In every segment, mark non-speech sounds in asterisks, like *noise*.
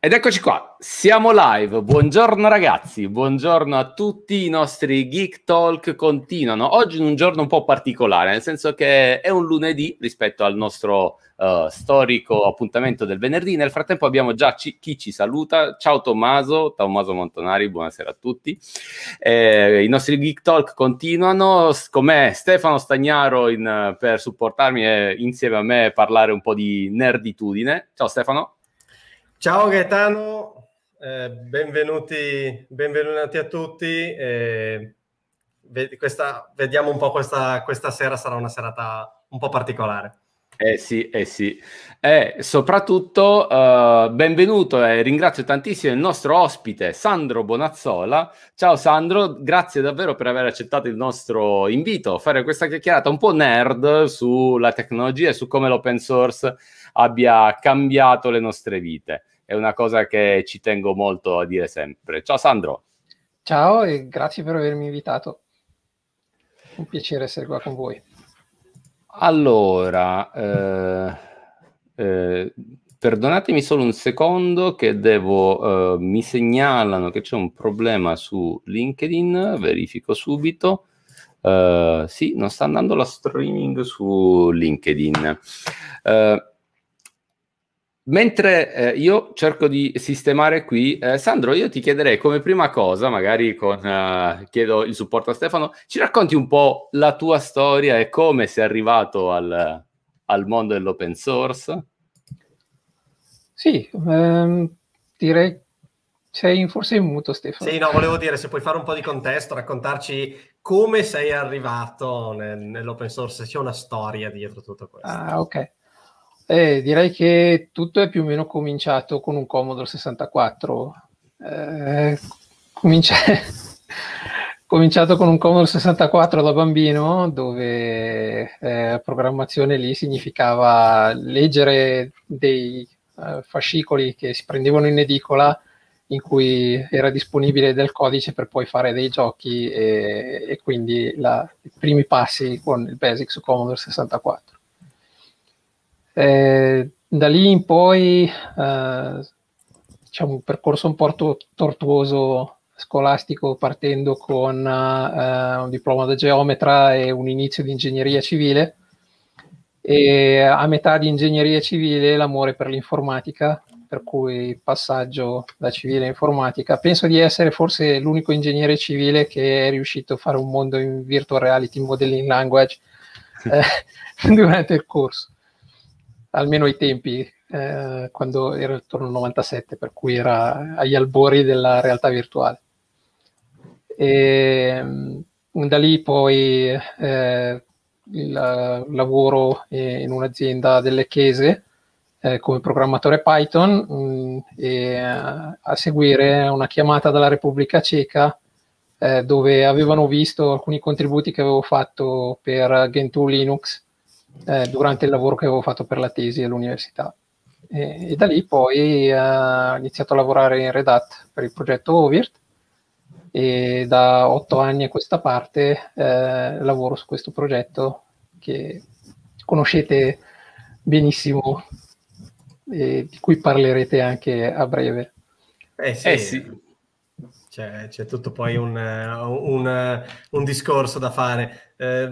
Ed eccoci qua, siamo live. Buongiorno ragazzi, buongiorno a tutti. I nostri Geek Talk continuano. Oggi è un giorno un po' particolare, nel senso che è un lunedì rispetto al nostro uh, storico appuntamento del venerdì. Nel frattempo abbiamo già ci- chi ci saluta. Ciao Tommaso, Tommaso Montonari, buonasera a tutti. Eh, I nostri Geek Talk continuano. Con me Stefano Stagnaro in, per supportarmi e insieme a me parlare un po' di nerditudine. Ciao Stefano. Ciao Gaetano, eh, benvenuti, benvenuti, a tutti. Eh, questa, vediamo un po' questa, questa sera, sarà una serata un po' particolare. Eh sì, eh sì. E soprattutto uh, benvenuto e ringrazio tantissimo il nostro ospite Sandro Bonazzola. Ciao Sandro, grazie davvero per aver accettato il nostro invito a fare questa chiacchierata un po' nerd sulla tecnologia e su come l'open source abbia cambiato le nostre vite. È una cosa che ci tengo molto a dire sempre. Ciao Sandro. Ciao e grazie per avermi invitato. Un piacere essere qua con voi. Allora, eh, eh, perdonatemi solo un secondo che devo, eh, mi segnalano che c'è un problema su LinkedIn, verifico subito. Uh, sì, non sta andando la streaming su LinkedIn. Uh, Mentre eh, io cerco di sistemare qui, eh, Sandro, io ti chiederei come prima cosa, magari con, uh, chiedo il supporto a Stefano, ci racconti un po' la tua storia e come sei arrivato al, al mondo dell'open source? Sì, ehm, direi sei forse in muto Stefano. Sì, no, volevo dire se puoi fare un po' di contesto, raccontarci come sei arrivato nel, nell'open source, se c'è una storia dietro tutto questo. Ah, ok. Eh, direi che tutto è più o meno cominciato con un Commodore 64. Eh, comincia... *laughs* cominciato con un Commodore 64 da bambino, dove eh, programmazione lì significava leggere dei uh, fascicoli che si prendevano in edicola in cui era disponibile del codice per poi fare dei giochi e, e quindi la, i primi passi con il Basic su Commodore 64. Eh, da lì in poi eh, diciamo un percorso un po' tortuoso scolastico partendo con eh, un diploma da geometra e un inizio di ingegneria civile. E a metà di ingegneria civile l'amore per l'informatica per cui passaggio da civile a informatica. Penso di essere forse l'unico ingegnere civile che è riuscito a fare un mondo in virtual reality modeling language eh, *laughs* durante il corso almeno ai tempi, eh, quando era intorno al 97, per cui era agli albori della realtà virtuale. E, mm, da lì poi eh, il lavoro in un'azienda delle Chiese eh, come programmatore Python mh, mm, e a seguire una chiamata dalla Repubblica Ceca eh, dove avevano visto alcuni contributi che avevo fatto per Gentoo Linux eh, durante il lavoro che avevo fatto per la tesi all'università. E, e da lì poi eh, ho iniziato a lavorare in Red Hat per il progetto Ovirt e da otto anni a questa parte eh, lavoro su questo progetto che conoscete benissimo e di cui parlerete anche a breve. Eh sì, eh sì. C'è, c'è, tutto poi un, un, un discorso da fare. Eh,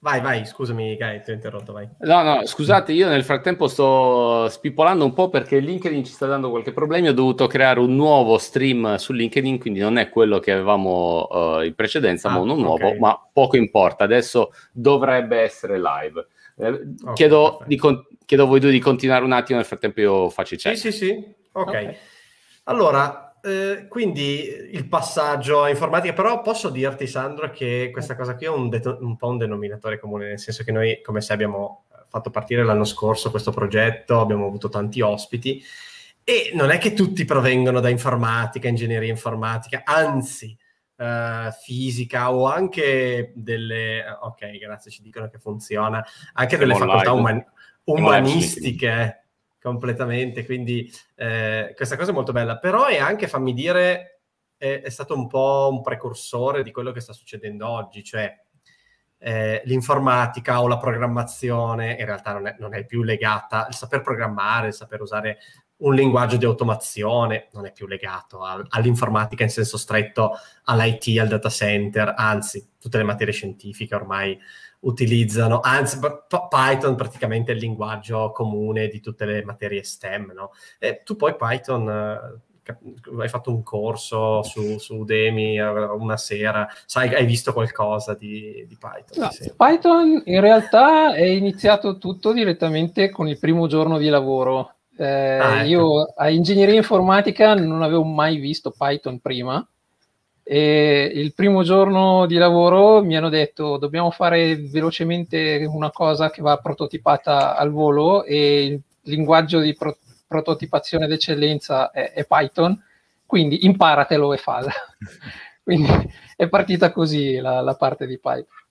Vai, vai, scusami, Gai, ti ho interrotto, vai. No, no, scusate, io nel frattempo sto spippolando un po' perché LinkedIn ci sta dando qualche problema. Ho dovuto creare un nuovo stream su LinkedIn, quindi non è quello che avevamo uh, in precedenza, ah, ma uno okay. nuovo, ma poco importa. Adesso dovrebbe essere live. Eh, okay, chiedo, con- chiedo, a voi due di continuare un attimo, nel frattempo io faccio i check. Sì, sì, sì. Ok. okay. Allora, eh, quindi il passaggio a informatica, però posso dirti Sandro che questa cosa qui è un, de- un, po' un denominatore comune, nel senso che noi come se abbiamo fatto partire l'anno scorso questo progetto, abbiamo avuto tanti ospiti e non è che tutti provengono da informatica, ingegneria informatica, anzi uh, fisica o anche delle... Ok, grazie, ci dicono che funziona, anche delle facoltà uman- umanistiche completamente, quindi eh, questa cosa è molto bella, però è anche, fammi dire, è, è, stato un po' un precursore di quello che sta succedendo oggi, cioè eh, l'informatica o la programmazione in realtà non è, non è, più legata, il saper programmare, il saper usare un linguaggio di automazione non è più legato a, all'informatica in senso stretto, all'IT, al data center, anzi tutte le materie scientifiche ormai utilizzano, anzi p- Python praticamente è il linguaggio comune di tutte le materie STEM, no? E tu poi Python eh, hai fatto un corso su, su Udemy una sera, sai, hai visto qualcosa di, di Python? No, sì. Python in realtà è iniziato tutto direttamente con il primo giorno di lavoro. Eh, ah, ecco. Io a ingegneria informatica non avevo mai visto Python prima e il primo giorno di lavoro mi hanno detto dobbiamo fare velocemente una cosa che va prototipata al volo e il linguaggio di pro- prototipazione d'eccellenza è, è, Python, quindi imparatelo e falla. *laughs* quindi è partita così la, la parte di Python.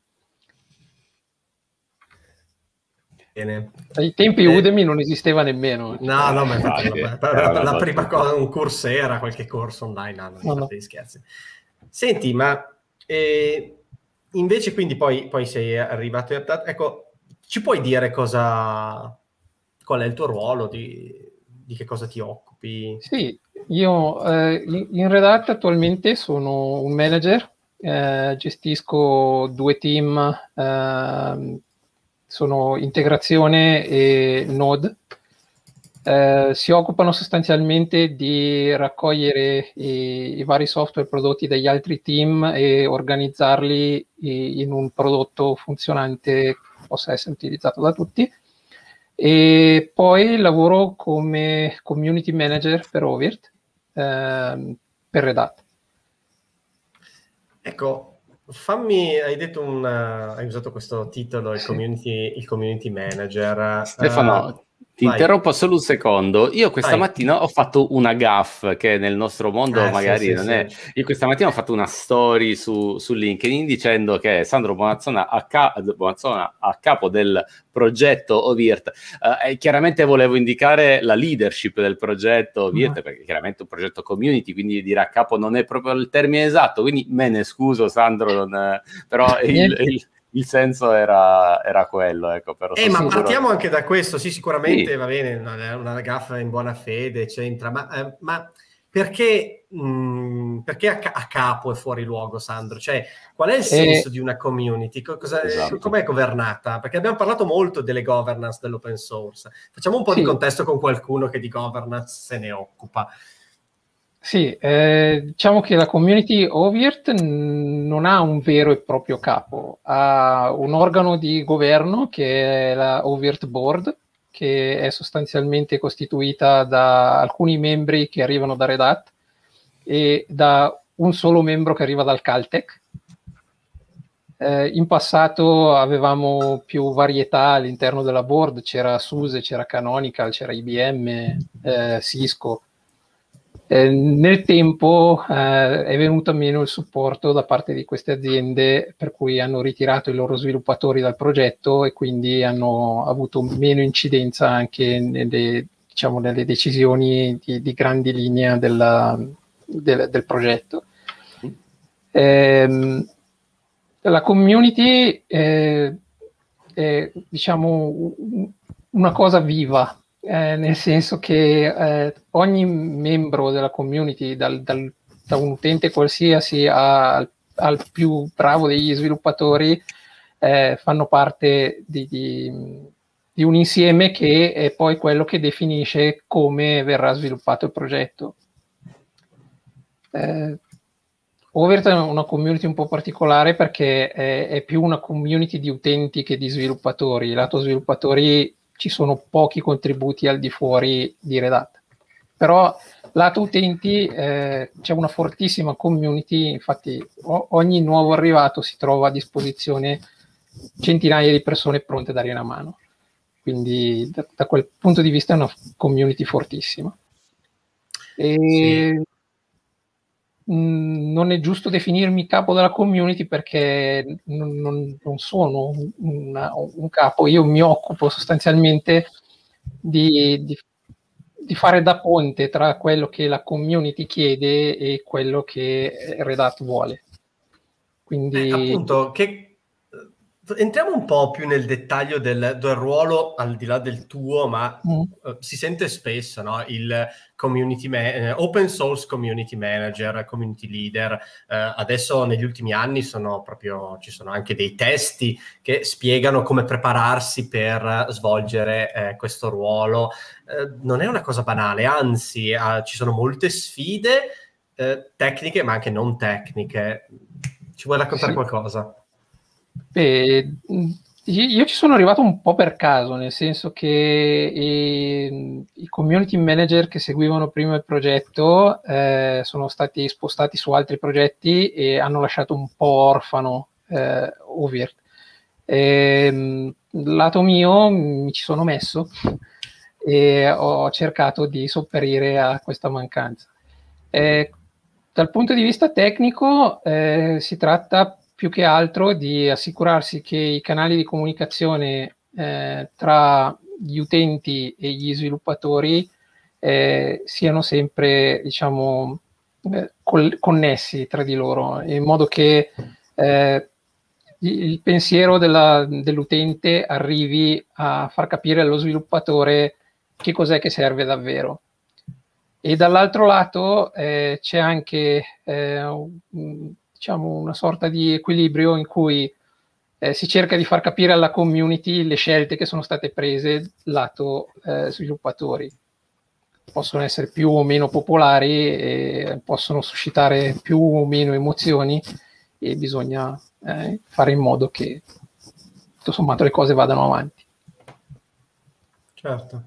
Bene. Ai tempi eh, Udemy non esisteva nemmeno. No, no, ma infatti, la, la, la, prima cosa, un corso era qualche corso online, no, non no, no. scherzi. Senti, ma eh, invece quindi poi, poi sei arrivato in realtà, ecco, ci puoi dire cosa, qual è il tuo ruolo, di, di che cosa ti occupi? Sì, io eh, in Redact attualmente sono un manager, eh, gestisco due team, eh, sono integrazione e Node eh, si occupano sostanzialmente di raccogliere i, i, vari software prodotti dagli altri team e organizzarli in un prodotto funzionante che possa essere utilizzato da tutti. E poi lavoro come community manager per Ovirt, eh, per Red Hat. Ecco, fammi, hai detto un, uh, hai usato questo titolo, il, community, il community manager. Stefano, uh, ti Vai. interrompo solo un secondo. Io questa Vai. mattina ho fatto una gaff che nel nostro mondo eh, magari sì, non sì, è. Sì. Io questa mattina ho fatto una story su, su LinkedIn dicendo che Sandro Bonazzona a, ca- Bonazzona a capo del progetto Ovirt. Eh, chiaramente volevo indicare la leadership del progetto Ovirt, no. perché chiaramente è un progetto community, quindi dire a capo non è proprio il termine esatto. Quindi me ne scuso, Sandro, non, però *laughs* il, il il senso era, era quello. Ecco, però eh, ma partiamo anche da questo, sì, sicuramente sì. va bene, una, una gaffa in buona fede, c'entra, ma, eh, ma perché, mh, mm, perché a, a, capo è fuori luogo, Sandro? Cioè, qual è il eh, senso eh, di una community? Cosa, esatto. Com'è governata? Perché abbiamo parlato molto delle governance dell'open source. Facciamo un po' sì. di contesto con qualcuno che di governance se ne occupa. Sì, eh, diciamo che la community Ovirt non ha un vero e proprio capo, ha un organo di governo che è la Ovirt Board, che è sostanzialmente costituita da alcuni membri che arrivano da Red Hat e da un solo membro che arriva dal Caltech. Eh, in passato avevamo più varietà all'interno della board, c'era SUSE, c'era Canonical, c'era IBM, eh, Cisco eh, nel tempo eh, è venuto meno il supporto da parte di queste aziende per cui hanno ritirato i loro sviluppatori dal progetto e quindi hanno avuto meno incidenza anche nelle, diciamo, nelle decisioni di, di, grandi linee della, del, del, progetto. Eh, la community è, è diciamo, una cosa viva eh, nel senso che eh, ogni membro della community, dal, dal, da un utente qualsiasi al, al, più bravo degli sviluppatori, eh, fanno parte di, di, di, un insieme che è poi quello che definisce come verrà sviluppato il progetto. Eh, Overt è una community un po' particolare perché è, è, più una community di utenti che di sviluppatori. Lato sviluppatori ci sono pochi contributi al di fuori di Red Hat. Però lato utenti eh, c'è una fortissima community, infatti o- ogni nuovo arrivato si trova a disposizione centinaia di persone pronte a dare una mano. Quindi da, da quel punto di vista è una community fortissima. E sì. Non è giusto definirmi capo della community perché non, non, non sono una, un capo, io mi occupo sostanzialmente di, di, di, fare da ponte tra quello che la community chiede e quello che Red Hat vuole. Quindi... Eh, appunto, che, entriamo un po' più nel dettaglio del, del ruolo al di là del tuo, ma mm. uh, si sente spesso no? il community ma- uh, open source community manager, community leader. Uh, adesso negli ultimi anni sono proprio, ci sono anche dei testi che spiegano come prepararsi per svolgere eh, questo ruolo. non è una cosa banale, anzi ci sono molte sfide tecniche ma anche non tecniche. Ci vuoi raccontare sì. qualcosa? Beh, io ci sono arrivato un po' per caso, nel senso che i, i community manager che seguivano prima il progetto eh, sono stati spostati su altri progetti e hanno lasciato un po' orfano eh, Ovirt. E, lato mio mi ci sono messo e ho cercato di sopperire a questa mancanza. Eh, dal punto di vista tecnico eh, si tratta più che altro di assicurarsi che i canali di comunicazione eh, tra gli utenti e gli sviluppatori eh, siano sempre, diciamo, eh, col- connessi tra di loro, in modo che eh, il pensiero della, dell'utente arrivi a far capire allo sviluppatore che cos'è che serve davvero. E dall'altro lato eh, c'è anche eh, diciamo, una sorta di equilibrio in cui eh, si cerca di far capire alla community le scelte che sono state prese lato eh, sviluppatori. Possono essere più o meno popolari, e possono suscitare più o meno emozioni e bisogna eh, fare in modo che tutto sommato le cose vadano avanti. Certo.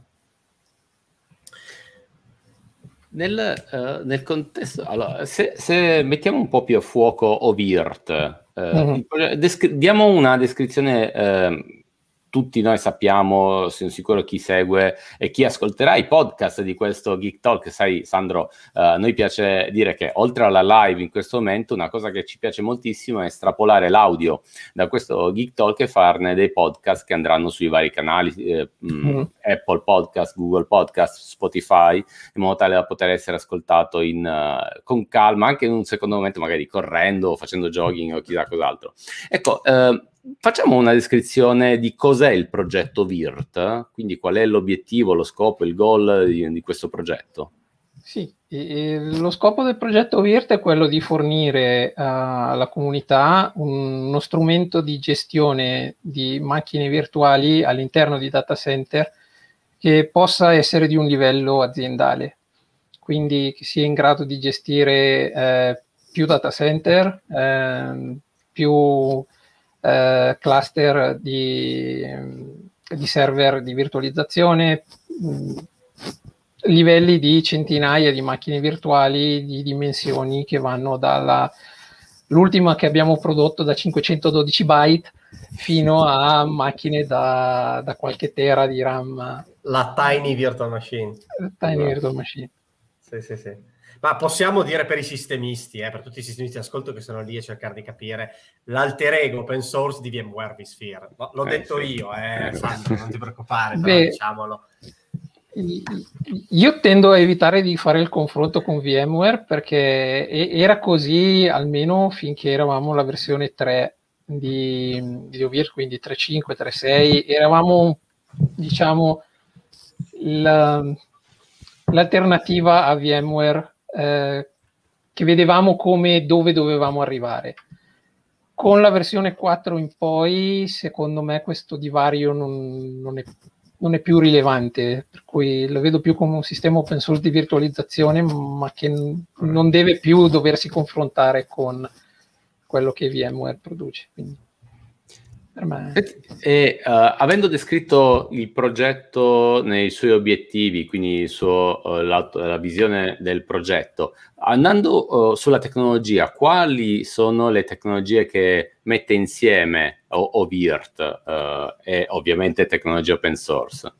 Nel, uh, nel contesto, allora, se, se, mettiamo un po' più a fuoco Ovirt, uh, mm-hmm. descri- diamo una descrizione uh, tutti noi sappiamo, sono sicuro chi segue e chi ascolterà i podcast di questo Geek Talk, sai Sandro, a noi piace dire che oltre alla live in questo momento una cosa che ci piace moltissimo è estrapolare l'audio da questo Geek Talk e farne dei podcast che andranno sui vari canali, eh, mm. Apple Podcast, Google Podcast, Spotify, in modo tale da poter essere ascoltato in, uh, con calma, anche in un secondo momento magari correndo, facendo jogging o chissà cos'altro. Ecco, uh, facciamo una descrizione di cos'è il progetto VIRT, quindi qual è l'obiettivo, lo scopo, il goal di, di questo progetto. Sì, lo scopo del progetto VIRT è quello di fornire uh, alla comunità un, uno strumento di gestione di macchine virtuali all'interno di data center che possa essere di un livello aziendale, quindi che sia in grado di gestire eh, più data center, eh, più eh, cluster di, di, server di virtualizzazione, mh, livelli di centinaia di macchine virtuali di dimensioni che vanno dalla l'ultima che abbiamo prodotto da 512 byte fino a macchine da, da qualche tera di RAM. La Tiny Virtual Machine. Tiny Virtual Machine. Sì, sì, sì. Ma possiamo dire per i sistemisti, eh, per tutti i sistemisti di ascolto che sono lì a cercare di capire l'alter ego open source di VMware vSphere. L'ho eh, detto sì. io, eh, eh Sandro, non ti preoccupare, Beh, però diciamolo. Io tendo a evitare di fare il confronto con VMware perché era così almeno finché eravamo la versione 3 di, di OVIR, quindi 3.5, 3.6, eravamo diciamo la, l'alternativa a VMware eh, che vedevamo come dove dovevamo arrivare. Con la versione 4 in poi, secondo me, questo divario non, non, è, non, è, più rilevante, per cui lo vedo più come un sistema open source di virtualizzazione, ma che non deve più doversi confrontare con quello che VMware produce. Quindi. E uh, avendo descritto il progetto nei suoi obiettivi, quindi suo, uh, la, la, visione del progetto, andando uh, sulla tecnologia, quali sono le tecnologie che mette insieme OVIRT e ovviamente tecnologie open source?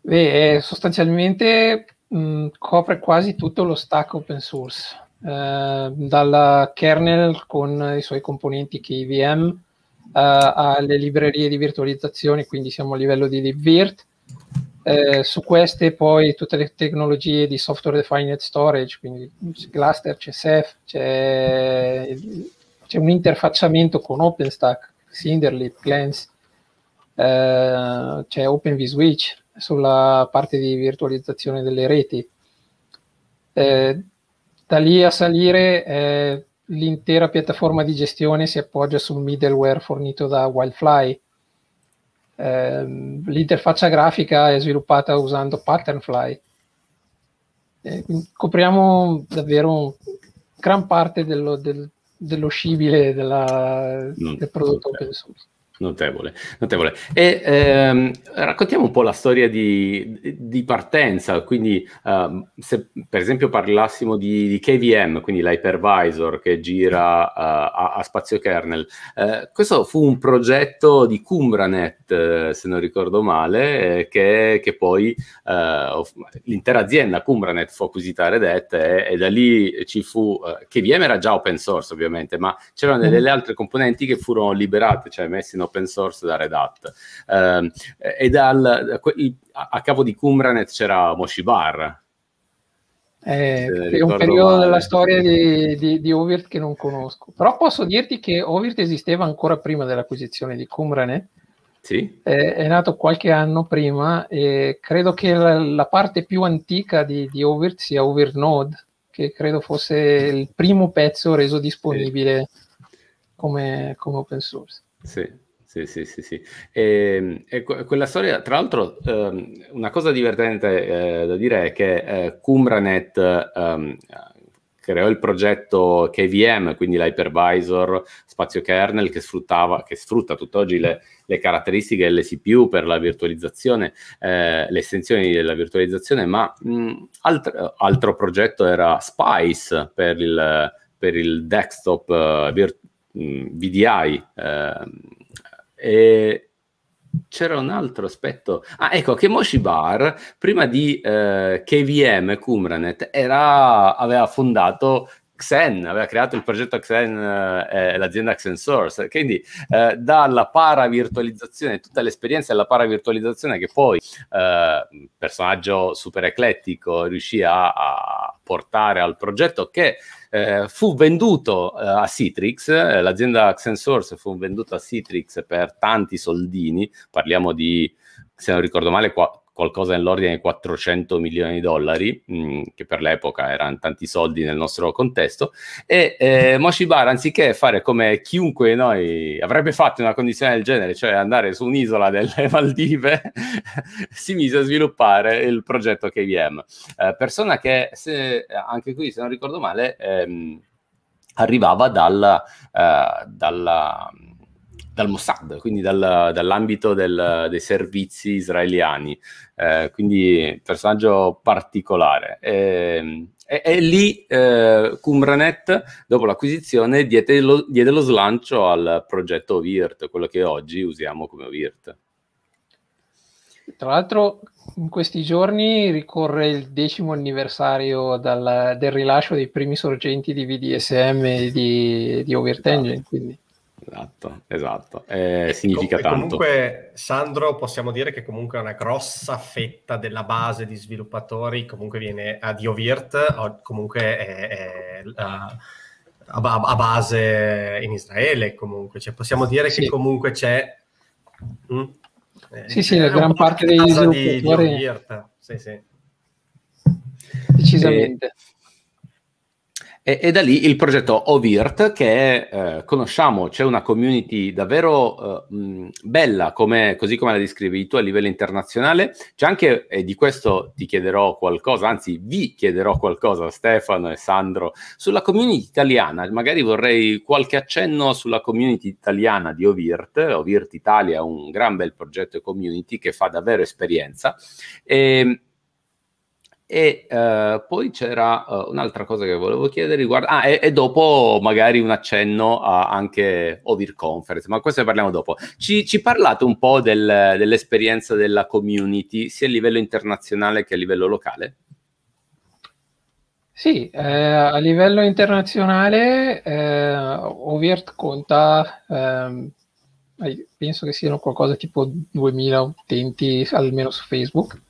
Beh, sostanzialmente mh, copre quasi tutto lo stack open source, dal kernel con i suoi componenti KVM alle librerie di virtualizzazione, quindi siamo a livello di libvirt. Eh, su queste poi tutte le tecnologie di software defined storage, quindi Cluster, c'è Ceph, c'è, c'è un interfacciamento con OpenStack Cinderlip, Glance, eh, c'è Open vSwitch sulla parte di virtualizzazione delle reti. Eh, da lì a salire eh, l'intera piattaforma di gestione si appoggia sul middleware fornito da Wildfly. Eh, l'interfaccia grafica è sviluppata usando Patternfly. Eh, copriamo davvero gran parte dello, del, dello scibile della, del prodotto open source. Notevole, notevole. E ehm, raccontiamo un po' la storia di, di partenza, quindi uh, se per esempio parlassimo di, di KVM, quindi l'hypervisor che gira uh, a, a, spazio kernel, uh, questo fu un progetto di Cumbranet, eh, se non ricordo male, eh, che, che, poi l'intera azienda Cumbranet fu acquisita a Red Hat e, e da lì ci fu, KVM era già open source ovviamente, ma c'erano delle mm. altre componenti che furono liberate, cioè messe in open source da Red Hat. Eh, e dal, a capo di Cumbranet c'era Moshibar. Eh, è un periodo male. della storia di, di, di, Ovirt che non conosco, però posso dirti che Ovirt esisteva ancora prima dell'acquisizione di Cumbranet. Sì. Eh, è nato qualche anno prima e credo che la, la parte più antica di, di Ovirt sia Ovirt Node, che credo fosse il primo pezzo reso disponibile sì. come, come open source. Sì. Sì, sì, sì, sì. E, e quella storia, tra l'altro, ehm, una cosa divertente eh, da dire è che eh, Cumbranet ehm, creò il progetto KVM, quindi l'hypervisor spazio kernel che, sfruttava, che sfrutta tutt'oggi le, le caratteristiche delle per la virtualizzazione, eh, le estensioni della virtualizzazione, ma mh, altro, altro, progetto era Spice per il, per il desktop uh, vir- mh, VDI. Eh, e c'era un altro aspetto. Ah, ecco che Moshi Bar, prima di eh, KVM Cumranet, era, aveva fondato Xen, aveva creato il progetto Xen, eh, l'azienda Xen Source, quindi eh, dalla paravirtualizzazione, tutta l'esperienza della paravirtualizzazione che poi eh, personaggio super eclettico riuscì a, a portare al progetto che eh, fu venduto eh, a Citrix, eh, l'azienda Xensource fu venduta a Citrix per tanti soldini, parliamo di, se non ricordo male, qualcosa nell'ordine di 400 milioni di dollari, mh, mm, che per l'epoca erano tanti soldi nel nostro contesto, e eh, Moshi Bar, anziché fare come chiunque di noi avrebbe fatto in una condizione del genere, cioè andare su un'isola delle *laughs* Maldive, si mise a sviluppare il progetto KVM. Eh, persona che, se, anche qui, se non ricordo male, ehm, arrivava dal, eh, dalla dal Mossad, quindi dal, dall'ambito del, dei servizi israeliani, eh, quindi personaggio particolare. E, e, e lì eh, Cumranet, dopo l'acquisizione, diede lo, diede lo, slancio al progetto OVIRT, quello che oggi usiamo come OVIRT. Tra l'altro, in questi giorni ricorre il decimo anniversario dal, del rilascio dei primi sorgenti di VDSM di, di OVIRT Engine, quindi Esatto, esatto. Eh, significa e tanto. Comunque, Sandro, possiamo dire che comunque una grossa fetta della base di sviluppatori comunque viene a Diovirt, o comunque è, è a, a, base in Israele comunque. Cioè, possiamo dire sì. che comunque c'è... Mh? Mm? Eh, sì, sì, la gran parte dei sviluppatori... Di, di sì, sì. Decisamente. E e, e, da lì il progetto Ovirt che eh, conosciamo, c'è una community davvero eh, mh, bella, come, così come la descrivi tu a livello internazionale. C'è anche, e di questo ti chiederò qualcosa, anzi vi chiederò qualcosa Stefano e Sandro, sulla community italiana. Magari vorrei qualche accenno sulla community italiana di Ovirt. Ovirt Italia è un gran bel progetto e community che fa davvero esperienza. E, e uh, poi c'era uh, un'altra cosa che volevo chiedere riguardo, ah, e, e dopo magari un accenno a anche Ovir Conference, ma questo ne parliamo dopo. Ci, ci parlate un po' del, dell'esperienza della community, sia a livello internazionale che a livello locale? Sì, eh, a livello internazionale eh, Ovirt conta, eh, penso che siano qualcosa tipo 2000 utenti almeno su Facebook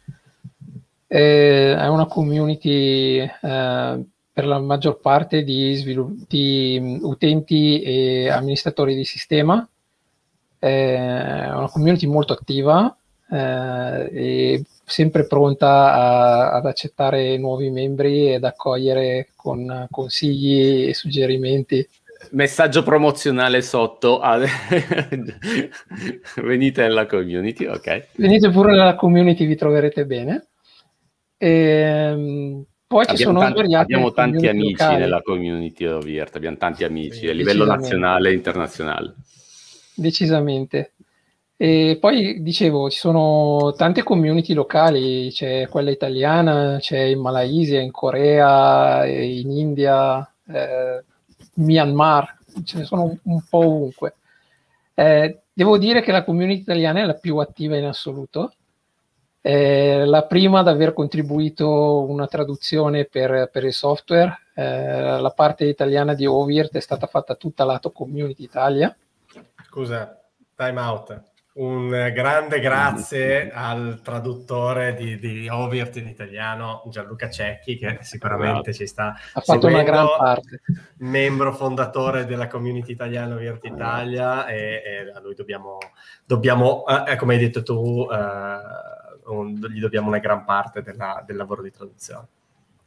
eh, è una community eh, per la maggior parte di, svilupp- di utenti e amministratori di sistema è una community molto attiva eh, e sempre pronta a, ad accettare nuovi membri ed accogliere con consigli e suggerimenti. Messaggio promozionale sotto, *laughs* venite nella community, ok. Venite pure nella community, vi troverete bene. Ehm, poi ci sono tanti, abbiamo tanti amici locali. nella community of Virt, abbiamo tanti amici sì, a livello nazionale e internazionale. Decisamente. E poi dicevo, ci sono tante community locali, c'è quella italiana, c'è in Malaysia, in Corea, in India, eh, Myanmar, ce ne sono un, un po' ovunque. Eh, devo dire che la community italiana è la più attiva in assoluto. Eh, la prima ad aver contribuito una traduzione per, per il software, eh, la parte italiana di Ovirt è stata fatta tutta lato Community Italia. Scusa, time out un grande grazie al traduttore di, di Ovirt in italiano, Gianluca Cecchi, che sicuramente ci sta ha fatto una gran parte. Membro fondatore della community italiana Ovirt Italia e, e, a lui dobbiamo, dobbiamo eh, eh come hai detto tu, eh, gli dobbiamo una gran parte della, del lavoro di traduzione.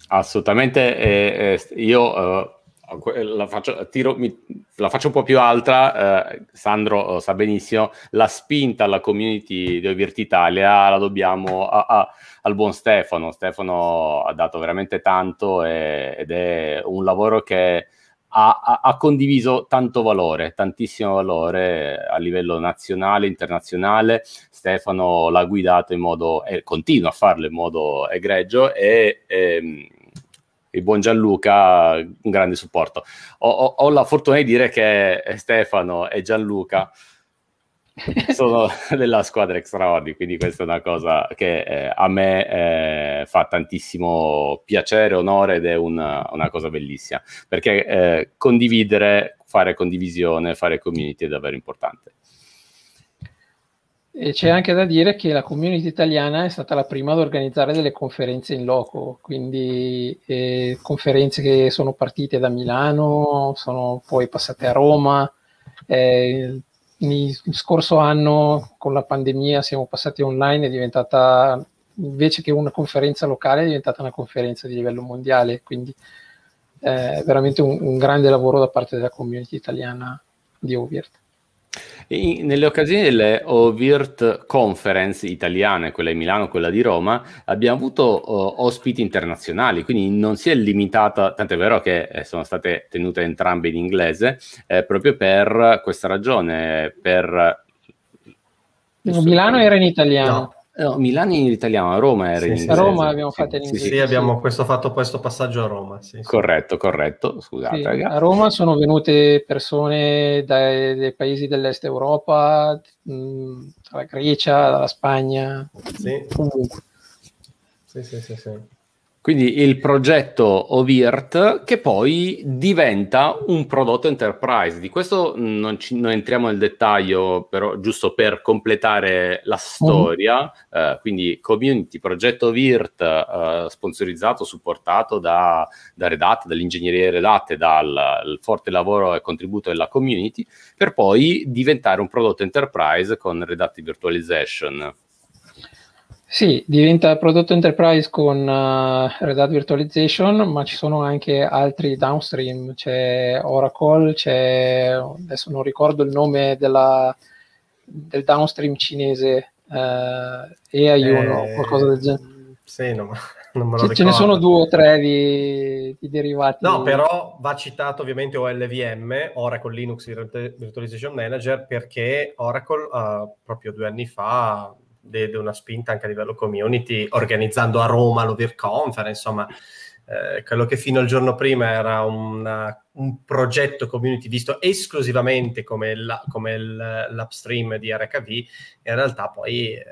Assolutamente, eh, io eh, la faccio, tiro, mi, la faccio un po' più alta, eh, Sandro sa benissimo, la spinta alla community di Ovirt Italia la dobbiamo a, a, al buon Stefano. Stefano ha dato veramente tanto e, ed è un lavoro che ha, ha, condiviso tanto valore, tantissimo valore a livello nazionale, internazionale. Stefano l'ha guidato in modo, e continua a farlo in modo egregio e... e ehm, il buon Gianluca, un grande supporto. Ho, ho, ho, la fortuna di dire che Stefano e Gianluca sono *laughs* della squadra extraordinaria, quindi questa è una cosa che eh, a me eh, fa tantissimo piacere, onore ed è una, una cosa bellissima, perché eh, condividere, fare condivisione, fare community è davvero importante. E c'è anche da dire che la community italiana è stata la prima ad organizzare delle conferenze in loco, quindi eh, conferenze che sono partite da Milano, sono poi passate a Roma. Eh, il scorso anno con la pandemia siamo passati online, è diventata invece che una conferenza locale, è diventata una conferenza di livello mondiale, quindi è eh, veramente un, un grande lavoro da parte della community italiana di Ovirt. In, nelle occasioni delle Ovirt Conference italiane, quella di Milano, quella di Roma, abbiamo avuto uh, ospiti internazionali, quindi non si è limitata, tanto è vero che eh, sono state tenute entrambe in inglese, eh, proprio per questa ragione, per... Milano era in italiano. No. No, Milano in italiano, a Roma era sì, in inglese. A Roma abbiamo fatto in inglese. Sì, sì, abbiamo questo, fatto questo passaggio a Roma. Sì, corretto, corretto, scusate. Sì, a Roma sono venute persone dai, dai paesi dell'est Europa, mh, dalla Grecia, dalla Spagna, sì. comunque. Sì, sì, sì, sì. Quindi il progetto Ovirt che poi diventa un prodotto enterprise. Di questo non, ci, non entriamo nel dettaglio, però giusto per completare la storia. Mm. Eh, quindi community, progetto Ovirt eh, sponsorizzato, supportato da, da Red Hat, dall'ingegneria Red Hat e dal forte lavoro e contributo della community, per poi diventare un prodotto enterprise con Red Hat Virtualization. Sì, diventa prodotto enterprise con uh, Red Hat Virtualization, ma ci sono anche altri downstream, c'è Oracle, c'è, adesso non ricordo il nome della, del downstream cinese, uh, EIUNO, eh, qualcosa del genere. Sì, no, non me lo ce, ce ne sono due o tre di, di, derivati. No, però va citato ovviamente OLVM, Oracle Linux Virtualization Manager, perché Oracle uh, proprio due anni fa diede una spinta anche a livello community, organizzando a Roma l'Ovir Conference, insomma, eh, quello che fino al giorno prima era una, un progetto community visto esclusivamente come, la, come l'upstream di RHV, in realtà poi eh,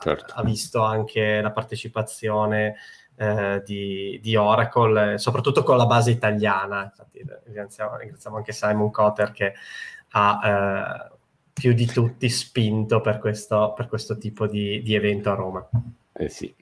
certo. ha, ha, visto anche la partecipazione eh, di, di, Oracle, soprattutto con la base italiana. Infatti, ringraziamo, ringraziamo anche Simon Cotter che ha eh, più di tutti spinto per questo, per questo tipo di, di, evento a Roma. Eh sì.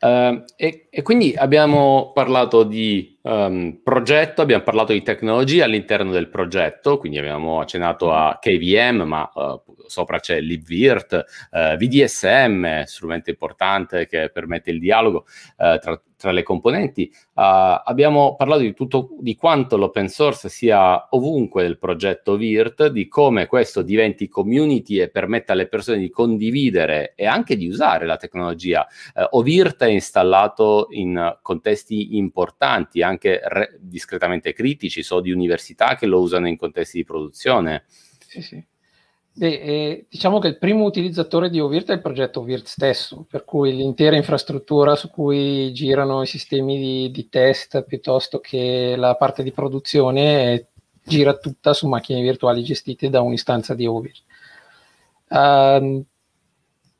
Uh, e, e, quindi abbiamo parlato di Um, progetto, abbiamo parlato di tecnologia all'interno del progetto, quindi abbiamo accennato a KVM, ma uh, sopra c'è LibVirt, uh, VDSM, strumento importante che permette il dialogo uh, tra, tra, le componenti. abbiamo parlato di tutto, di quanto l'open source sia ovunque nel progetto Virt, di come questo diventi community e permetta alle persone di condividere e anche di usare la tecnologia. Ovirt è installato in contesti importanti, anche anche re- discretamente critici, so di università che lo usano in contesti di produzione. Sì, sì. Beh, eh, diciamo che il primo utilizzatore di OVIRT è il progetto OVIRT stesso, per cui l'intera infrastruttura su cui girano i sistemi di, di test piuttosto che la parte di produzione è, gira tutta su macchine virtuali gestite da un'istanza di OVIRT. Uh,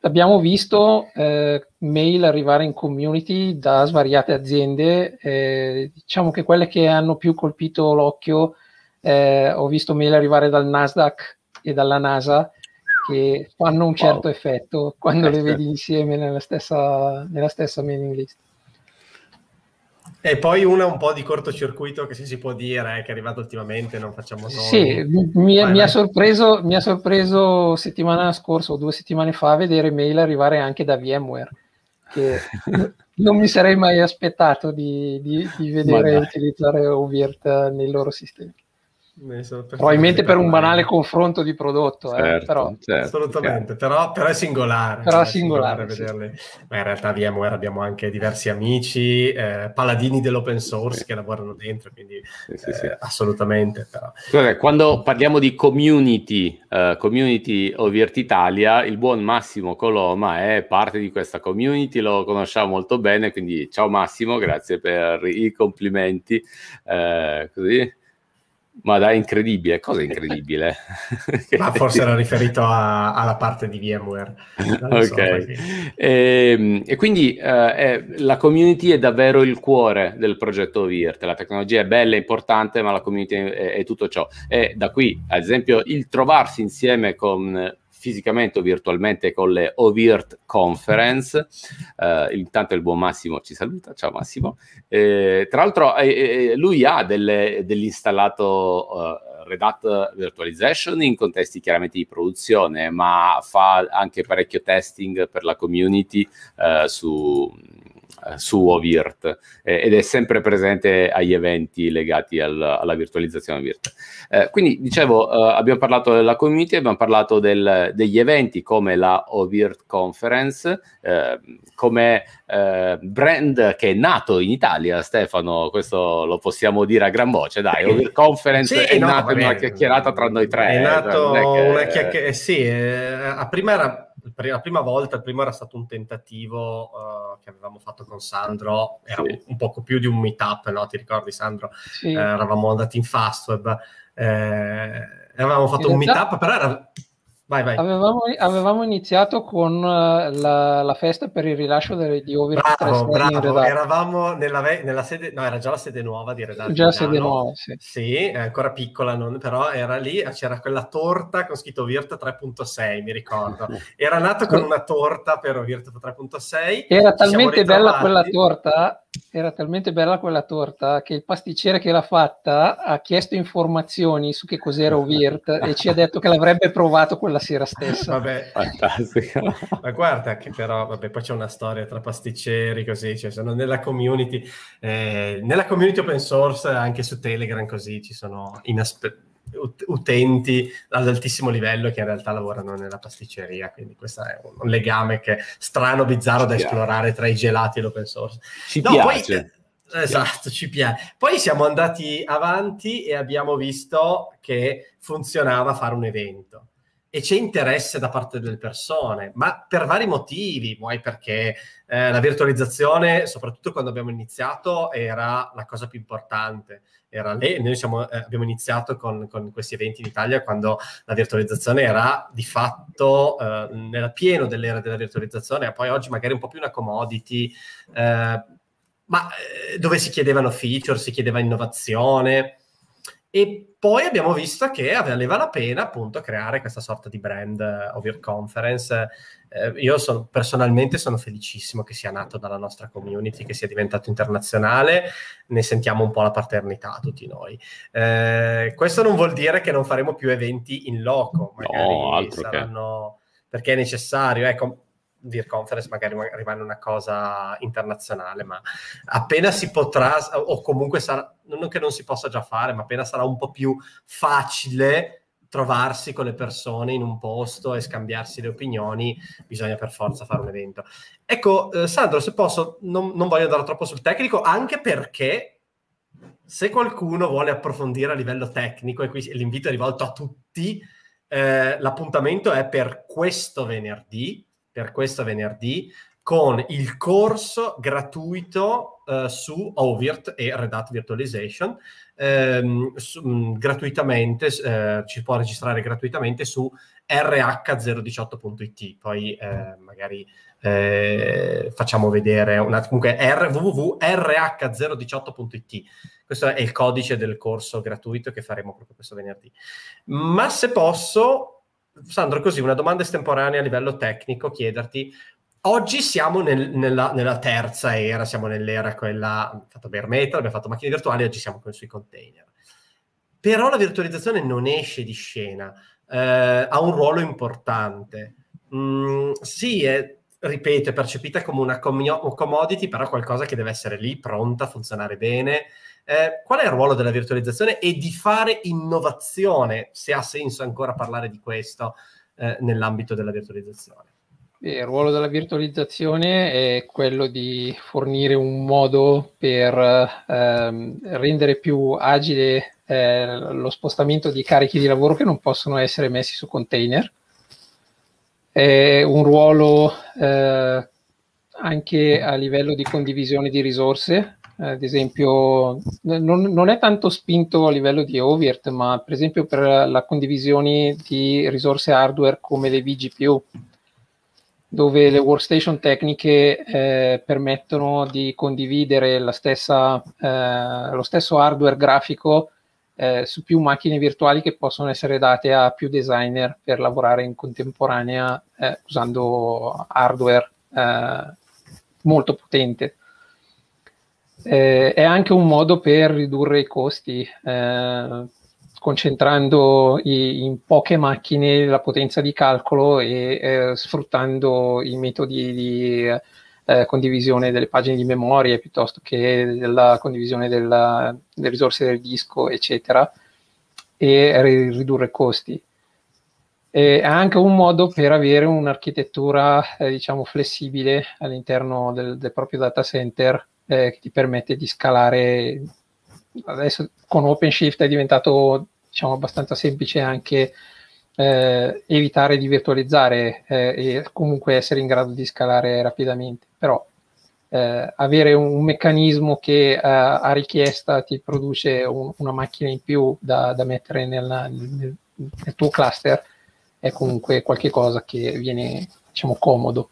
abbiamo visto eh, mail arrivare in community da svariate aziende, eh, diciamo che quelle che hanno più colpito l'occhio, eh, ho visto mail arrivare dal Nasdaq e dalla NASA che fanno un certo wow. effetto quando le vedi insieme nella stessa, nella stessa mailing list. E poi una un po' di cortocircuito che si, si può dire, eh, che è arrivato ultimamente, non facciamo noi. Sì, mi, vai, mi, ha sorpreso, mi, ha sorpreso, settimana scorsa o due settimane fa vedere mail arrivare anche da VMware, che *laughs* non mi sarei mai aspettato di, di, di vedere utilizzare OVIRT nei loro sistemi. Probabilmente per un banale confronto di prodotto, eh, certo, eh, però. Certo, assolutamente, però, però, è singolare. Però è singolare, singolare sì. Ma in realtà VMware abbiamo anche diversi amici, eh, paladini dell'open source sì. che lavorano dentro, quindi sì, eh, assolutamente. Però. Quando parliamo di community, uh, community Ovirt Italia, il buon Massimo Coloma è parte di questa community, lo conosciamo molto bene, quindi ciao Massimo, grazie per i complimenti. Uh, così ma dai, incredibile, cosa incredibile? *laughs* Ma forse era riferito a, alla parte di VMware. ok, so, e, ehm, e, quindi eh, è, la community è davvero il cuore del progetto VIRT, la tecnologia è bella, è importante, ma la community è, è tutto ciò. E da qui, ad esempio, il trovarsi insieme con fisicamente o virtualmente con le OVIRT Conference. Uh, intanto il buon Massimo ci saluta, ciao Massimo. Eh, tra l'altro eh, eh lui ha delle, dell'installato uh, Red Hat Virtualization in contesti chiaramente di produzione, ma fa anche parecchio testing per la community uh, su eh, su Ovirt eh, ed è sempre presente agli eventi legati al, alla virtualizzazione Ovirt. Eh, quindi dicevo, eh, abbiamo parlato della community, abbiamo parlato del, degli eventi come la Ovirt Conference, eh, come eh, brand che è nato in Italia, Stefano, questo lo possiamo dire a gran voce, dai, Ovirt Conference sì, è no, nato in una chiacchierata tra noi tre. È nato cioè, è che... una chiacchierata, sì, prima era la prima volta, il primo era stato un tentativo uh, che avevamo fatto con Sandro, era sì. un, un, poco più di un meetup, no? Ti ricordi Sandro? Sì. Eh, eravamo andati in Fastweb, eh, avevamo fatto in un realtà... meetup, però era Vai, vai. Avevamo, avevamo, iniziato con uh, la, la, festa per il rilascio delle, di Over Bravo, bravo. eravamo nella, nella, sede, no, era già la sede nuova di Red Già la sede nuova, sì. Sì, è ancora piccola, non, però era lì, c'era quella torta con scritto Virt 3.6, mi ricordo. Era nato con una torta per Virt 3.6. Era talmente bella quella torta era talmente bella quella torta che il pasticcere che l'ha fatta ha chiesto informazioni su che cos'era Ovirt e ci ha detto che l'avrebbe provato quella sera stessa. Vabbè, fantastico. Ma guarda che però, vabbè, poi c'è una storia tra pasticceri così, cioè sono nella community, eh, nella community open source, anche su Telegram così, ci sono inaspettati utenti ad altissimo livello che in realtà lavorano nella pasticceria, quindi questo è un legame che strano, bizzarro ci da piace. esplorare tra i gelati e l'open source. Ci no, piace. Poi, esatto, ci piace. Poi siamo andati avanti e abbiamo visto che funzionava fare un evento e c'è interesse da parte delle persone, ma per vari motivi, vuoi perché eh, la virtualizzazione, soprattutto quando abbiamo iniziato, era la cosa più importante. Era lì, noi siamo, eh, abbiamo iniziato con, con, questi eventi in Italia quando la virtualizzazione era di fatto eh, nel pieno dell'era della virtualizzazione, e poi oggi magari un po' più una commodity, eh, ma eh, dove si chiedevano feature, si chiedeva innovazione E poi abbiamo visto che valeva la pena appunto creare questa sorta di brand uh, Over Conference. Eh, io son, personalmente sono felicissimo che sia nato dalla nostra community, che sia diventato internazionale, ne sentiamo un po' la paternità tutti noi. Eh, questo non vuol dire che non faremo più eventi in loco, magari no, saranno che... perché è necessario. Ecco, Vir Conference magari rimane una cosa internazionale, ma appena si potrà, o comunque sarà, non che non si possa già fare, ma appena sarà un po' più facile trovarsi con le persone in un posto e scambiarsi le opinioni, bisogna per forza fare un evento. Ecco, eh, Sandro, se posso, non, non voglio andare troppo sul tecnico, anche perché se qualcuno vuole approfondire a livello tecnico, e qui l'invito è rivolto a tutti, eh, l'appuntamento è per questo venerdì, per questo venerdì con il corso gratuito uh, su OVIRT e Red Hat Virtualization. Ehm, su, mh, mm, gratuitamente, eh, ci può registrare gratuitamente su rh018.it, poi eh, magari eh, facciamo vedere un attimo, comunque r, www.rh018.it, questo è il codice del corso gratuito che faremo proprio questo venerdì. Ma se posso, Sandro, così una domanda estemporanea a livello tecnico, chiederti, oggi siamo nel, nella, nella, terza era, siamo nell'era quella, abbiamo fatto bare metal, abbiamo fatto macchine virtuali, oggi siamo sui container. Però la virtualizzazione non esce di scena, eh, ha un ruolo importante. Mm, sì, è, ripeto, è percepita come una commodity, però qualcosa che deve essere lì, pronta, funzionare bene, eh, qual è il ruolo della virtualizzazione e di fare innovazione, se ha senso ancora parlare di questo eh, nell'ambito della virtualizzazione? Il ruolo della virtualizzazione è quello di fornire un modo per ehm, rendere più agile eh, lo spostamento di carichi di lavoro che non possono essere messi su container. È un ruolo eh, anche a livello di condivisione di risorse, ad esempio, non, non, è tanto spinto a livello di Ovirt, ma per esempio per la condivisione di risorse hardware come le vGPU, dove le workstation tecniche eh, permettono di condividere stessa, eh, lo stesso hardware grafico eh, su più macchine virtuali che possono essere date a più designer per lavorare in contemporanea eh, usando hardware eh, molto potente eh, è anche un modo per ridurre i costi, eh, concentrando i, in poche macchine la potenza di calcolo e eh, sfruttando i metodi di eh, condivisione delle pagine di memoria piuttosto che della condivisione della, delle risorse del disco, eccetera, e ridurre i costi. è anche un modo per avere un'architettura, eh, diciamo, flessibile all'interno del, del proprio data center eh, che ti permette di scalare. Adesso con OpenShift è diventato diciamo, abbastanza semplice anche eh, evitare di virtualizzare eh, e comunque essere in grado di scalare rapidamente. Però eh, avere un, un, meccanismo che eh, a richiesta ti produce un, una macchina in più da, da mettere nella, nel, nel, tuo cluster è comunque qualcosa che viene diciamo, comodo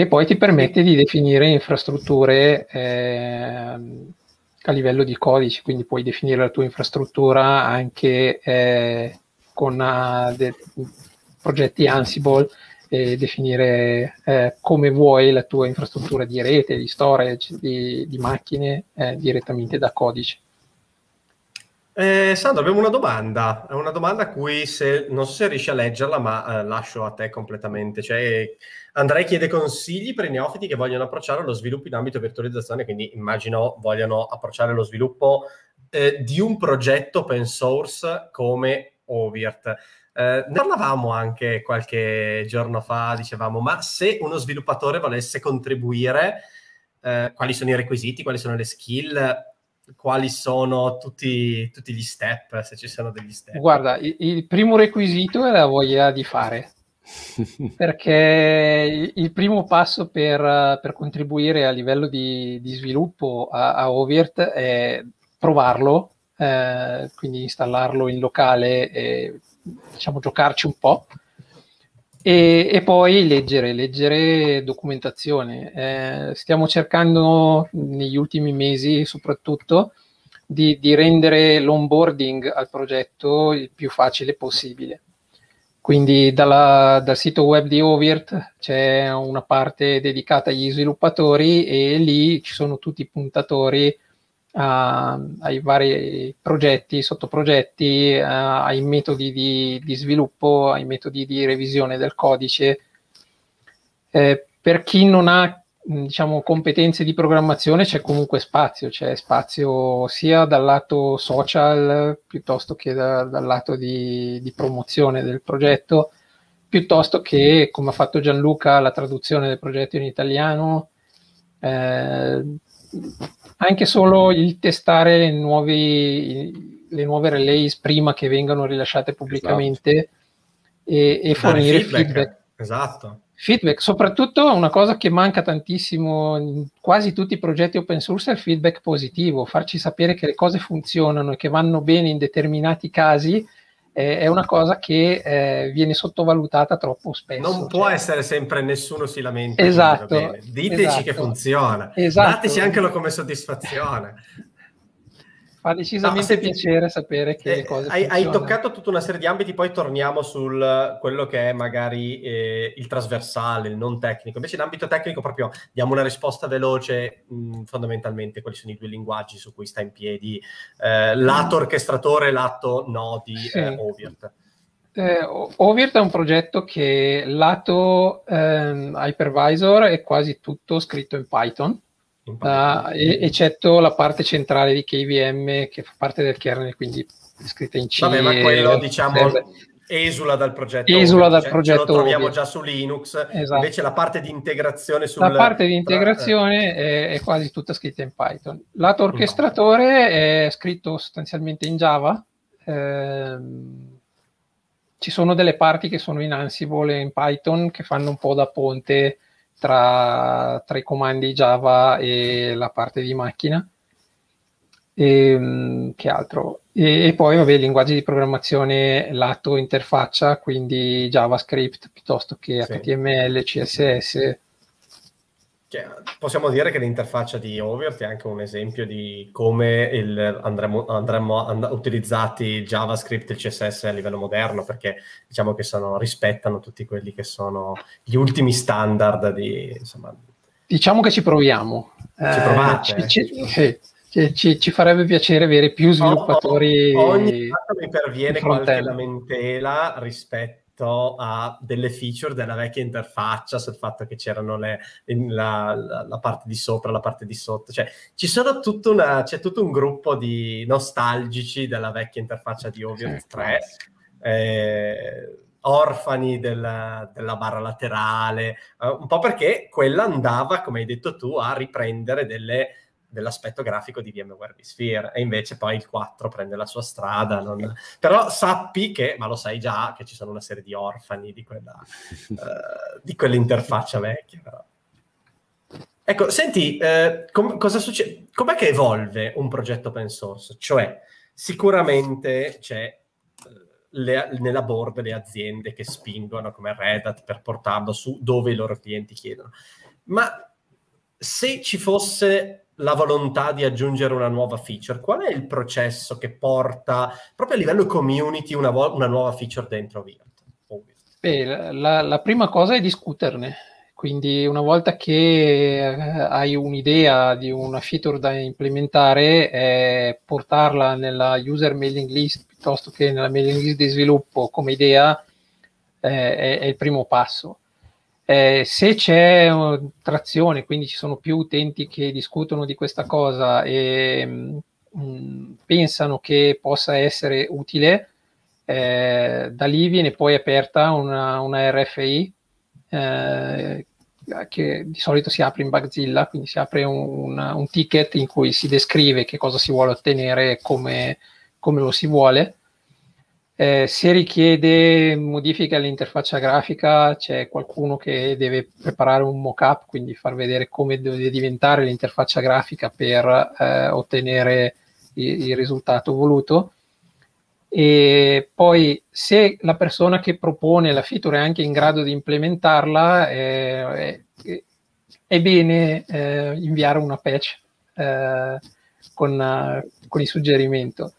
e poi ti permette di definire infrastrutture eh, a livello di codice, quindi puoi definire la tua infrastruttura anche eh, con uh, de- progetti Ansible e definire eh, come vuoi la tua infrastruttura di rete, di storage, di, di macchine eh, direttamente da codice. Eh, Sandro, abbiamo una domanda, una domanda a cui se, non so se riesci a leggerla, ma eh, lascio a te completamente. Cioè, Andrei chiede consigli per i neofiti che vogliono approcciare lo sviluppo in ambito virtualizzazione, quindi immagino vogliano approcciare lo sviluppo eh, di un progetto open source come Ovirt. Eh, ne parlavamo anche qualche giorno fa, dicevamo, ma se uno sviluppatore volesse contribuire, eh, quali sono i requisiti, quali sono le skill? Quali sono tutti, tutti, gli step, se ci sono degli step. Guarda, il, il primo requisito è la voglia di fare, *laughs* perché il, il, primo passo per, per, contribuire a livello di, di sviluppo a, a Ovirt è provarlo, eh, quindi installarlo in locale e diciamo giocarci un po'. E, e, poi leggere, leggere documentazione. Eh, stiamo cercando negli ultimi mesi soprattutto di, di rendere l'onboarding al progetto il più facile possibile. Quindi dalla, dal sito web di Ovirt c'è una parte dedicata agli sviluppatori e lì ci sono tutti i puntatori ai vari progetti, sottoprogetti, uh, ai metodi di, di, sviluppo, ai metodi di revisione del codice. Eh, per chi non ha diciamo, competenze di programmazione c'è comunque spazio, c'è spazio sia dal lato social piuttosto che da, dal lato di, di, promozione del progetto, piuttosto che, come ha fatto Gianluca, la traduzione del progetto in italiano, eh, anche solo il testare nuovi, le nuove release prima che vengano rilasciate pubblicamente esatto. e, e fornire feedback. feedback. Esatto Feedback, soprattutto una cosa che manca tantissimo in quasi tutti i progetti open source è il feedback positivo, farci sapere che le cose funzionano e che vanno bene in determinati casi eh, è una cosa che eh, viene sottovalutata troppo spesso. Non può cioè. essere sempre nessuno si lamenta. Esatto. Diteci esatto. che funziona, esatto. dateci anche come soddisfazione. *laughs* Fa decisamente no, piacere sapere che eh, le cose hai, hai, toccato tutta una serie di ambiti, poi torniamo su quello che è magari eh, il trasversale, il non tecnico. Invece in ambito tecnico proprio diamo una risposta veloce, mh, fondamentalmente quali sono i due linguaggi su cui sta in piedi eh, lato mm. orchestratore lato nodi sì. eh, Ovirt. Eh, Ovirt è un progetto che lato ehm, hypervisor è quasi tutto scritto in Python uh, eccetto la parte centrale di KVM che fa parte del kernel, quindi scritta in C. Vabbè, ma quello diciamo serve. esula dal progetto. Esula dal cioè, progetto. lo troviamo ovvio. già su Linux, esatto. invece la parte di integrazione sul... La parte di integrazione è, è, quasi tutta scritta in Python. Lato orchestratore no. è scritto sostanzialmente in Java. Eh, ci sono delle parti che sono in Ansible e in Python che fanno un po' da ponte tra, tra i comandi Java e la parte di macchina. E, ehm, che altro? E, e, poi, vabbè, linguaggi di programmazione lato interfaccia, quindi JavaScript piuttosto che sì. HTML, CSS, cioè, possiamo dire che l'interfaccia di Overt è anche un esempio di come il, andremo, andremo and- utilizzati JavaScript e CSS a livello moderno, perché diciamo che sono, rispettano tutti quelli che sono gli ultimi standard di, insomma... Diciamo che ci proviamo. Ci provate? Eh, ci, ci, ci, ci, ci, farebbe piacere avere più sviluppatori. O, ogni volta mi perviene qualche lamentela rispetto rispetto a delle feature della vecchia interfaccia, sul fatto che c'erano le, la, la, la, parte di sopra, la parte di sotto, cioè ci sono tutta una, c'è tutto un gruppo di nostalgici della vecchia interfaccia di Ovio 3, eh, orfani della, della, barra laterale, eh, un po' perché quella andava, come hai detto tu, a riprendere delle dell'aspetto grafico di VMware vSphere e invece poi il 4 prende la sua strada non... però sappi che, ma lo sai già che ci sono una serie di orfani di quella uh, *laughs* di quell'interfaccia vecchia però. ecco, senti eh, com- cosa succede? com'è che evolve un progetto open source? cioè, sicuramente c'è eh, le, nella board le aziende che spingono come Red Hat per portarlo su dove i loro clienti chiedono ma se ci fosse la volontà di aggiungere una nuova feature? Qual è il processo che porta proprio a livello community una, vo- una nuova feature dentro Virt? Beh, la, la, prima cosa è discuterne. Quindi una volta che eh, hai un'idea di una feature da implementare, eh, portarla nella user mailing list piuttosto che nella mailing list di sviluppo come idea eh, è, è il primo passo eh, se c'è uh, trazione, quindi ci sono più utenti che discutono di questa cosa e mh, mm, pensano che possa essere utile, eh, da lì viene poi aperta una, una RFI eh, che di solito si apre in Bugzilla, quindi si apre un, un, ticket in cui si descrive che cosa si vuole ottenere e come, come lo si vuole eh, se richiede modifiche all'interfaccia grafica, c'è qualcuno che deve preparare un mock-up, quindi far vedere come deve diventare l'interfaccia grafica per eh, ottenere il, il, risultato voluto. E poi, se la persona che propone la feature è anche in grado di implementarla, eh, è, è, bene eh, inviare una patch eh, con, con il suggerimento.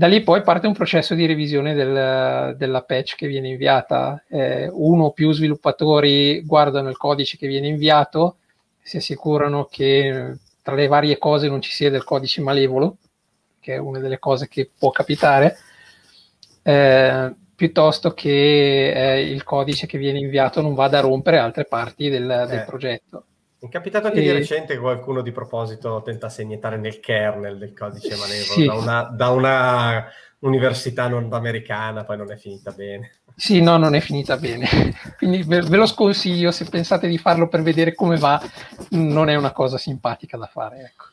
Da lì poi parte un processo di revisione del, della patch che viene inviata. Eh, uno o più sviluppatori guardano il codice che viene inviato, si assicurano che tra le varie cose non ci sia del codice malevolo, che è una delle cose che può capitare, eh, piuttosto che eh, il codice che viene inviato non vada a rompere altre parti del, del eh. È capitato anche e... di recente che qualcuno di proposito tentasse iniettare nel kernel del codice malevolo sì. da, una, da, una, università nordamericana, poi non è finita bene. Sì, no, non è finita bene. *laughs* Quindi ve, ve, lo sconsiglio, se pensate di farlo per vedere come va, non è una cosa simpatica da fare. Ecco.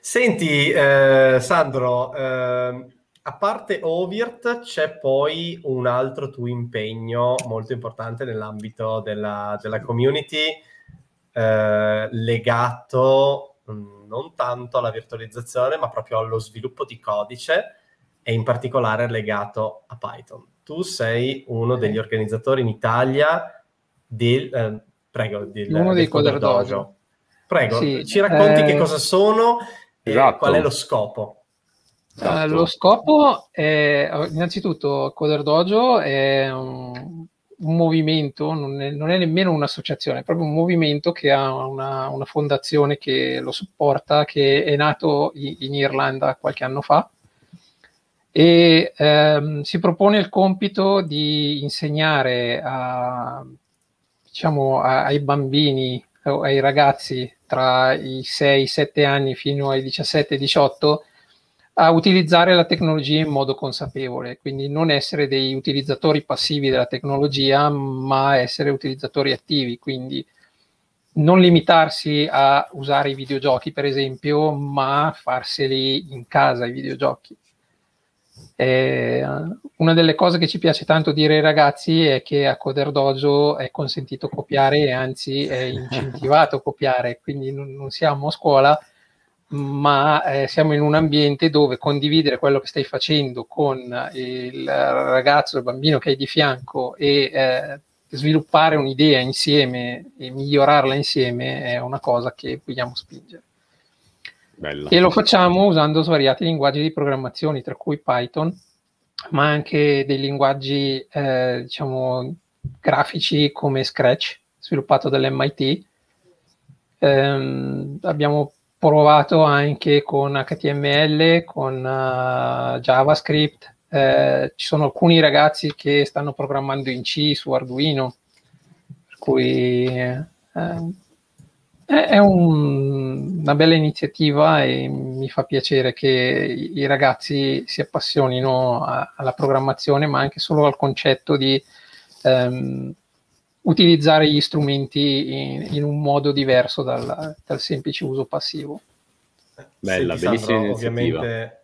Senti, eh, Sandro, eh, a parte Ovirt, c'è poi un altro tuo impegno molto importante nell'ambito della, della community eh, legato mm, non tanto alla virtualizzazione, ma proprio allo sviluppo di codice e in particolare legato a Python. Tu sei uno degli organizzatori in Italia del, eh, prego, del, uno dei Coder Dojo. Dojo. Prego, sì, ci racconti eh, che cosa sono e esatto. qual è lo scopo. Esatto. Uh, lo scopo è, innanzitutto, Coder Dojo è un, un movimento, non è, non è, nemmeno un'associazione, è proprio un movimento che ha una, una fondazione che lo supporta, che è nato in, in Irlanda qualche anno fa. E ehm, si propone il compito di insegnare a, diciamo, a, ai bambini, ai ragazzi tra i 6-7 anni fino ai 17-18 a utilizzare la tecnologia in modo consapevole, quindi non essere dei utilizzatori passivi della tecnologia, ma essere utilizzatori attivi, quindi non limitarsi a usare i videogiochi, per esempio, ma farseli in casa i videogiochi. Eh, una delle cose che ci piace tanto dire ai ragazzi è che a Coder Dojo è consentito copiare e anzi è incentivato copiare, quindi non siamo a scuola, ma eh, siamo in un ambiente dove condividere quello che stai facendo con il ragazzo, il bambino che hai di fianco e eh, sviluppare un'idea insieme e migliorarla insieme è una cosa che vogliamo spingere. Bella. E lo facciamo usando svariati linguaggi di programmazione, tra cui Python, ma anche dei linguaggi eh, diciamo grafici come Scratch, sviluppato dall'MIT. Eh, abbiamo provato anche con HTML, con uh, JavaScript. Eh, ci sono alcuni ragazzi che stanno programmando in C su Arduino, per cui eh, è un, una bella iniziativa e mi fa piacere che i ragazzi si appassionino a, alla programmazione, ma anche solo al concetto di ehm, utilizzare gli strumenti in, in un modo diverso dal, dal, semplice uso passivo. Bella, Senti, bellissima Sandro, Ovviamente,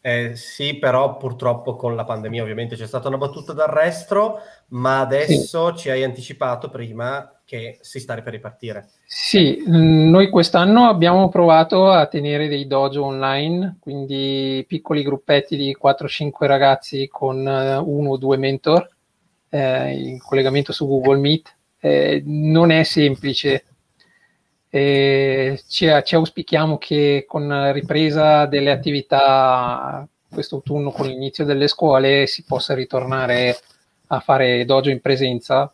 eh, sì, però purtroppo con la pandemia ovviamente c'è stata una battuta d'arresto, ma adesso sì. ci hai anticipato prima che si sta per ripartire. Sì, noi quest'anno abbiamo provato a tenere dei dojo online, quindi piccoli gruppetti di 4-5 ragazzi con eh, uno o due mentor eh, in collegamento su Google Meet. Eh, non è semplice. Eh, ci, ci, auspichiamo che con la ripresa delle attività quest'autunno, con l'inizio delle scuole, si possa ritornare a fare dojo in presenza.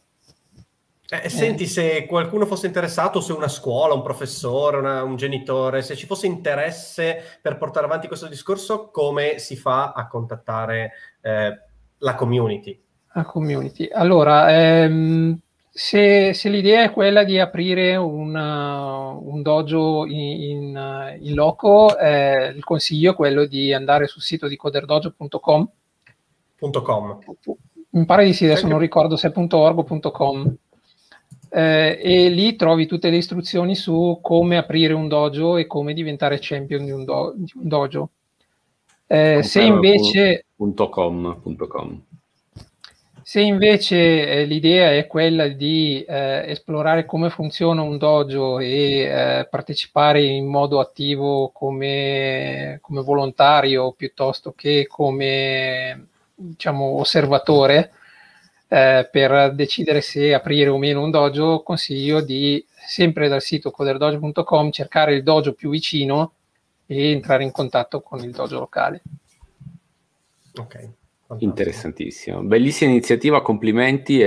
Eh, senti, se qualcuno fosse interessato, se una scuola, un professore, una, un genitore, se ci fosse interesse per portare avanti questo discorso, come si fa a contattare eh, la community? La community. Allora, ehm, se, se, l'idea è quella di aprire una, un dojo in, in, in loco, eh, il consiglio è quello di andare sul sito di coderdojo.com. .com. Mi pare di sì, adesso non ricordo se è .org o .com. Eh, e lì trovi tutte le istruzioni su come aprire un dojo e come diventare champion di un, do, di un dojo. Eh, se invece... .com, .com. Se invece eh, l'idea è quella di eh, esplorare come funziona un dojo e eh, partecipare in modo attivo come, come, volontario piuttosto che come diciamo, osservatore eh, per decidere se aprire o meno un dojo, consiglio di sempre dal sito coderdojo.com cercare il dojo più vicino e entrare in contatto con il dojo locale. Ok. Interessantissimo, bellissima iniziativa, complimenti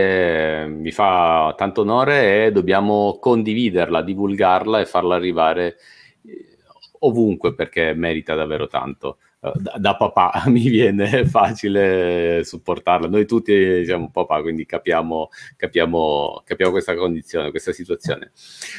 mi fa tanto onore e dobbiamo condividerla, divulgarla e farla arrivare eh, ovunque perché merita davvero tanto. Eh, da, da, papà *laughs* mi viene facile supportarla. Noi tutti siamo papà, quindi capiamo, capiamo, capiamo questa condizione, questa situazione.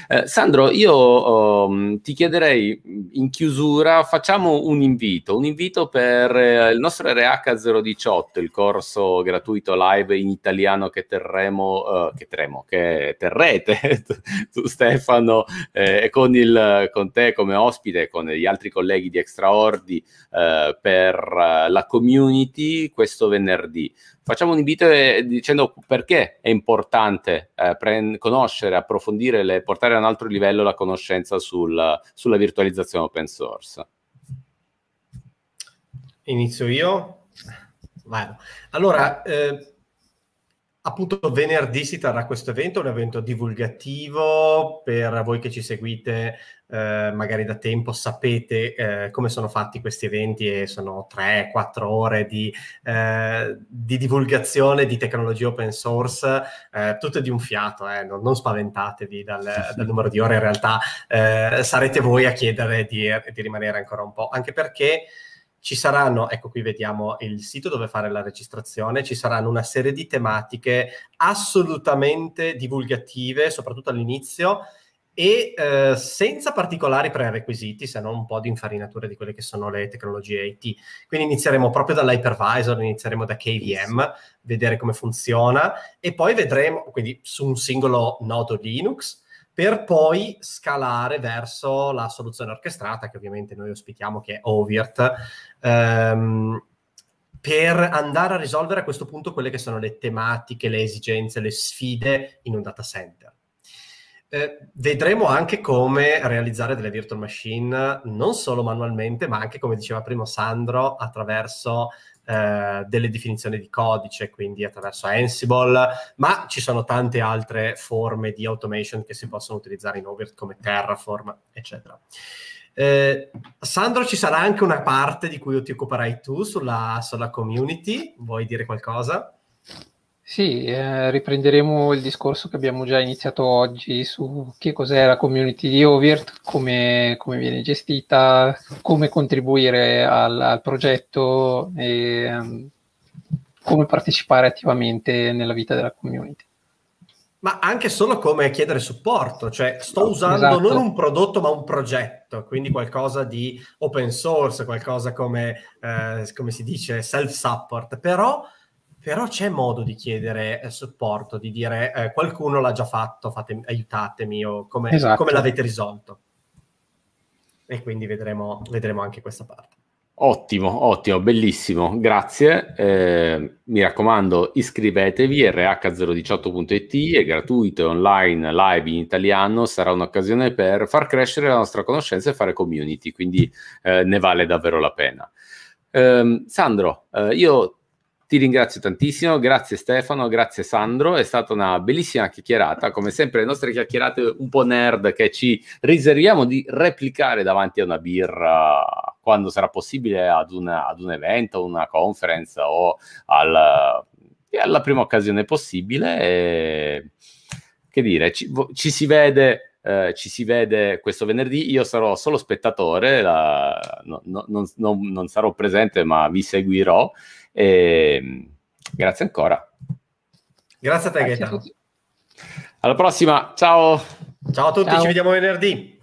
Eh, Sandro, io um, ti chiederei in chiusura, facciamo un invito, un invito per eh, il nostro RH 018, il corso gratuito live in italiano che terremo, uh, che, terremo, che terrete *laughs* tu Stefano eh, con, il, con te come ospite, con gli altri colleghi di Extraordi. Uh, eh, per la community questo venerdì. Facciamo un invito eh, dicendo perché è importante eh, pre- conoscere, approfondire, le, portare a un altro livello la conoscenza sul, sulla virtualizzazione open source. Inizio io? Vai. Allora, eh, appunto venerdì si terrà questo evento, un evento divulgativo per voi che ci seguite eh, magari da tempo, sapete eh, come sono fatti questi eventi e sono 3-4 ore di, eh, di, divulgazione di tecnologie open source, eh, tutte di un fiato, eh, non, non, spaventatevi dal, dal, numero di ore, in realtà eh, sarete voi a chiedere di, di rimanere ancora un po', anche perché ci saranno, ecco qui vediamo il sito dove fare la registrazione, ci saranno una serie di tematiche assolutamente divulgative, soprattutto all'inizio, e eh, senza particolari prerequisiti, se non un po' di infarinature di quelle che sono le tecnologie IT. Quindi inizieremo proprio dall'hypervisor, inizieremo da KVM, vedere come funziona, e poi vedremo, quindi su un singolo nodo Linux, per poi scalare verso la soluzione orchestrata che ovviamente noi ospitiamo, che è Ovirt, ehm, per andare a risolvere a questo punto quelle che sono le tematiche, le esigenze, le sfide in un data center. Eh, vedremo anche come realizzare delle virtual machine non solo manualmente, ma anche, come diceva prima Sandro, attraverso eh, delle definizioni di codice, quindi attraverso Ansible, ma ci sono tante altre forme di automation che si possono utilizzare in Overt come Terraform, eccetera. Eh, Sandro, ci sarà anche una parte di cui ti occuperai tu sulla, sulla community, vuoi dire qualcosa? Sì, eh, riprenderemo il discorso che abbiamo già iniziato oggi su che cos'è la community di Ovirt, come, come viene gestita, come contribuire al, al progetto e um, come partecipare attivamente nella vita della community. Ma anche solo come chiedere supporto, cioè sto usando esatto. non un prodotto ma un progetto, quindi qualcosa di open source, qualcosa come, eh, come si dice, self-support, però però c'è modo di chiedere eh, supporto, di dire eh, qualcuno l'ha già fatto, fate, aiutatemi o come, esatto. come, l'avete risolto. E quindi vedremo, vedremo, anche questa parte. Ottimo, ottimo, bellissimo, grazie. Eh, mi raccomando, iscrivetevi, rh018.it, è gratuito, è online, live in italiano, sarà un'occasione per far crescere la nostra conoscenza e fare community, quindi eh, ne vale davvero la pena. Ehm, Sandro, eh, io ti ringrazio tantissimo, grazie Stefano, grazie Sandro, è stata una bellissima chiacchierata, come sempre le nostre chiacchierate un po' nerd che ci riserviamo di replicare davanti a una birra quando sarà possibile ad, una, ad un evento, una conference o al, alla prima occasione possibile. E, che dire, ci, ci si vede eh, ci si vede questo venerdì. Io sarò solo spettatore, la, no, no, non, non, non, sarò presente, ma vi seguirò. E, ehm, grazie ancora. Grazie a te, Gaetano. Alla prossima, ciao. Ciao a tutti, ciao. ci vediamo venerdì.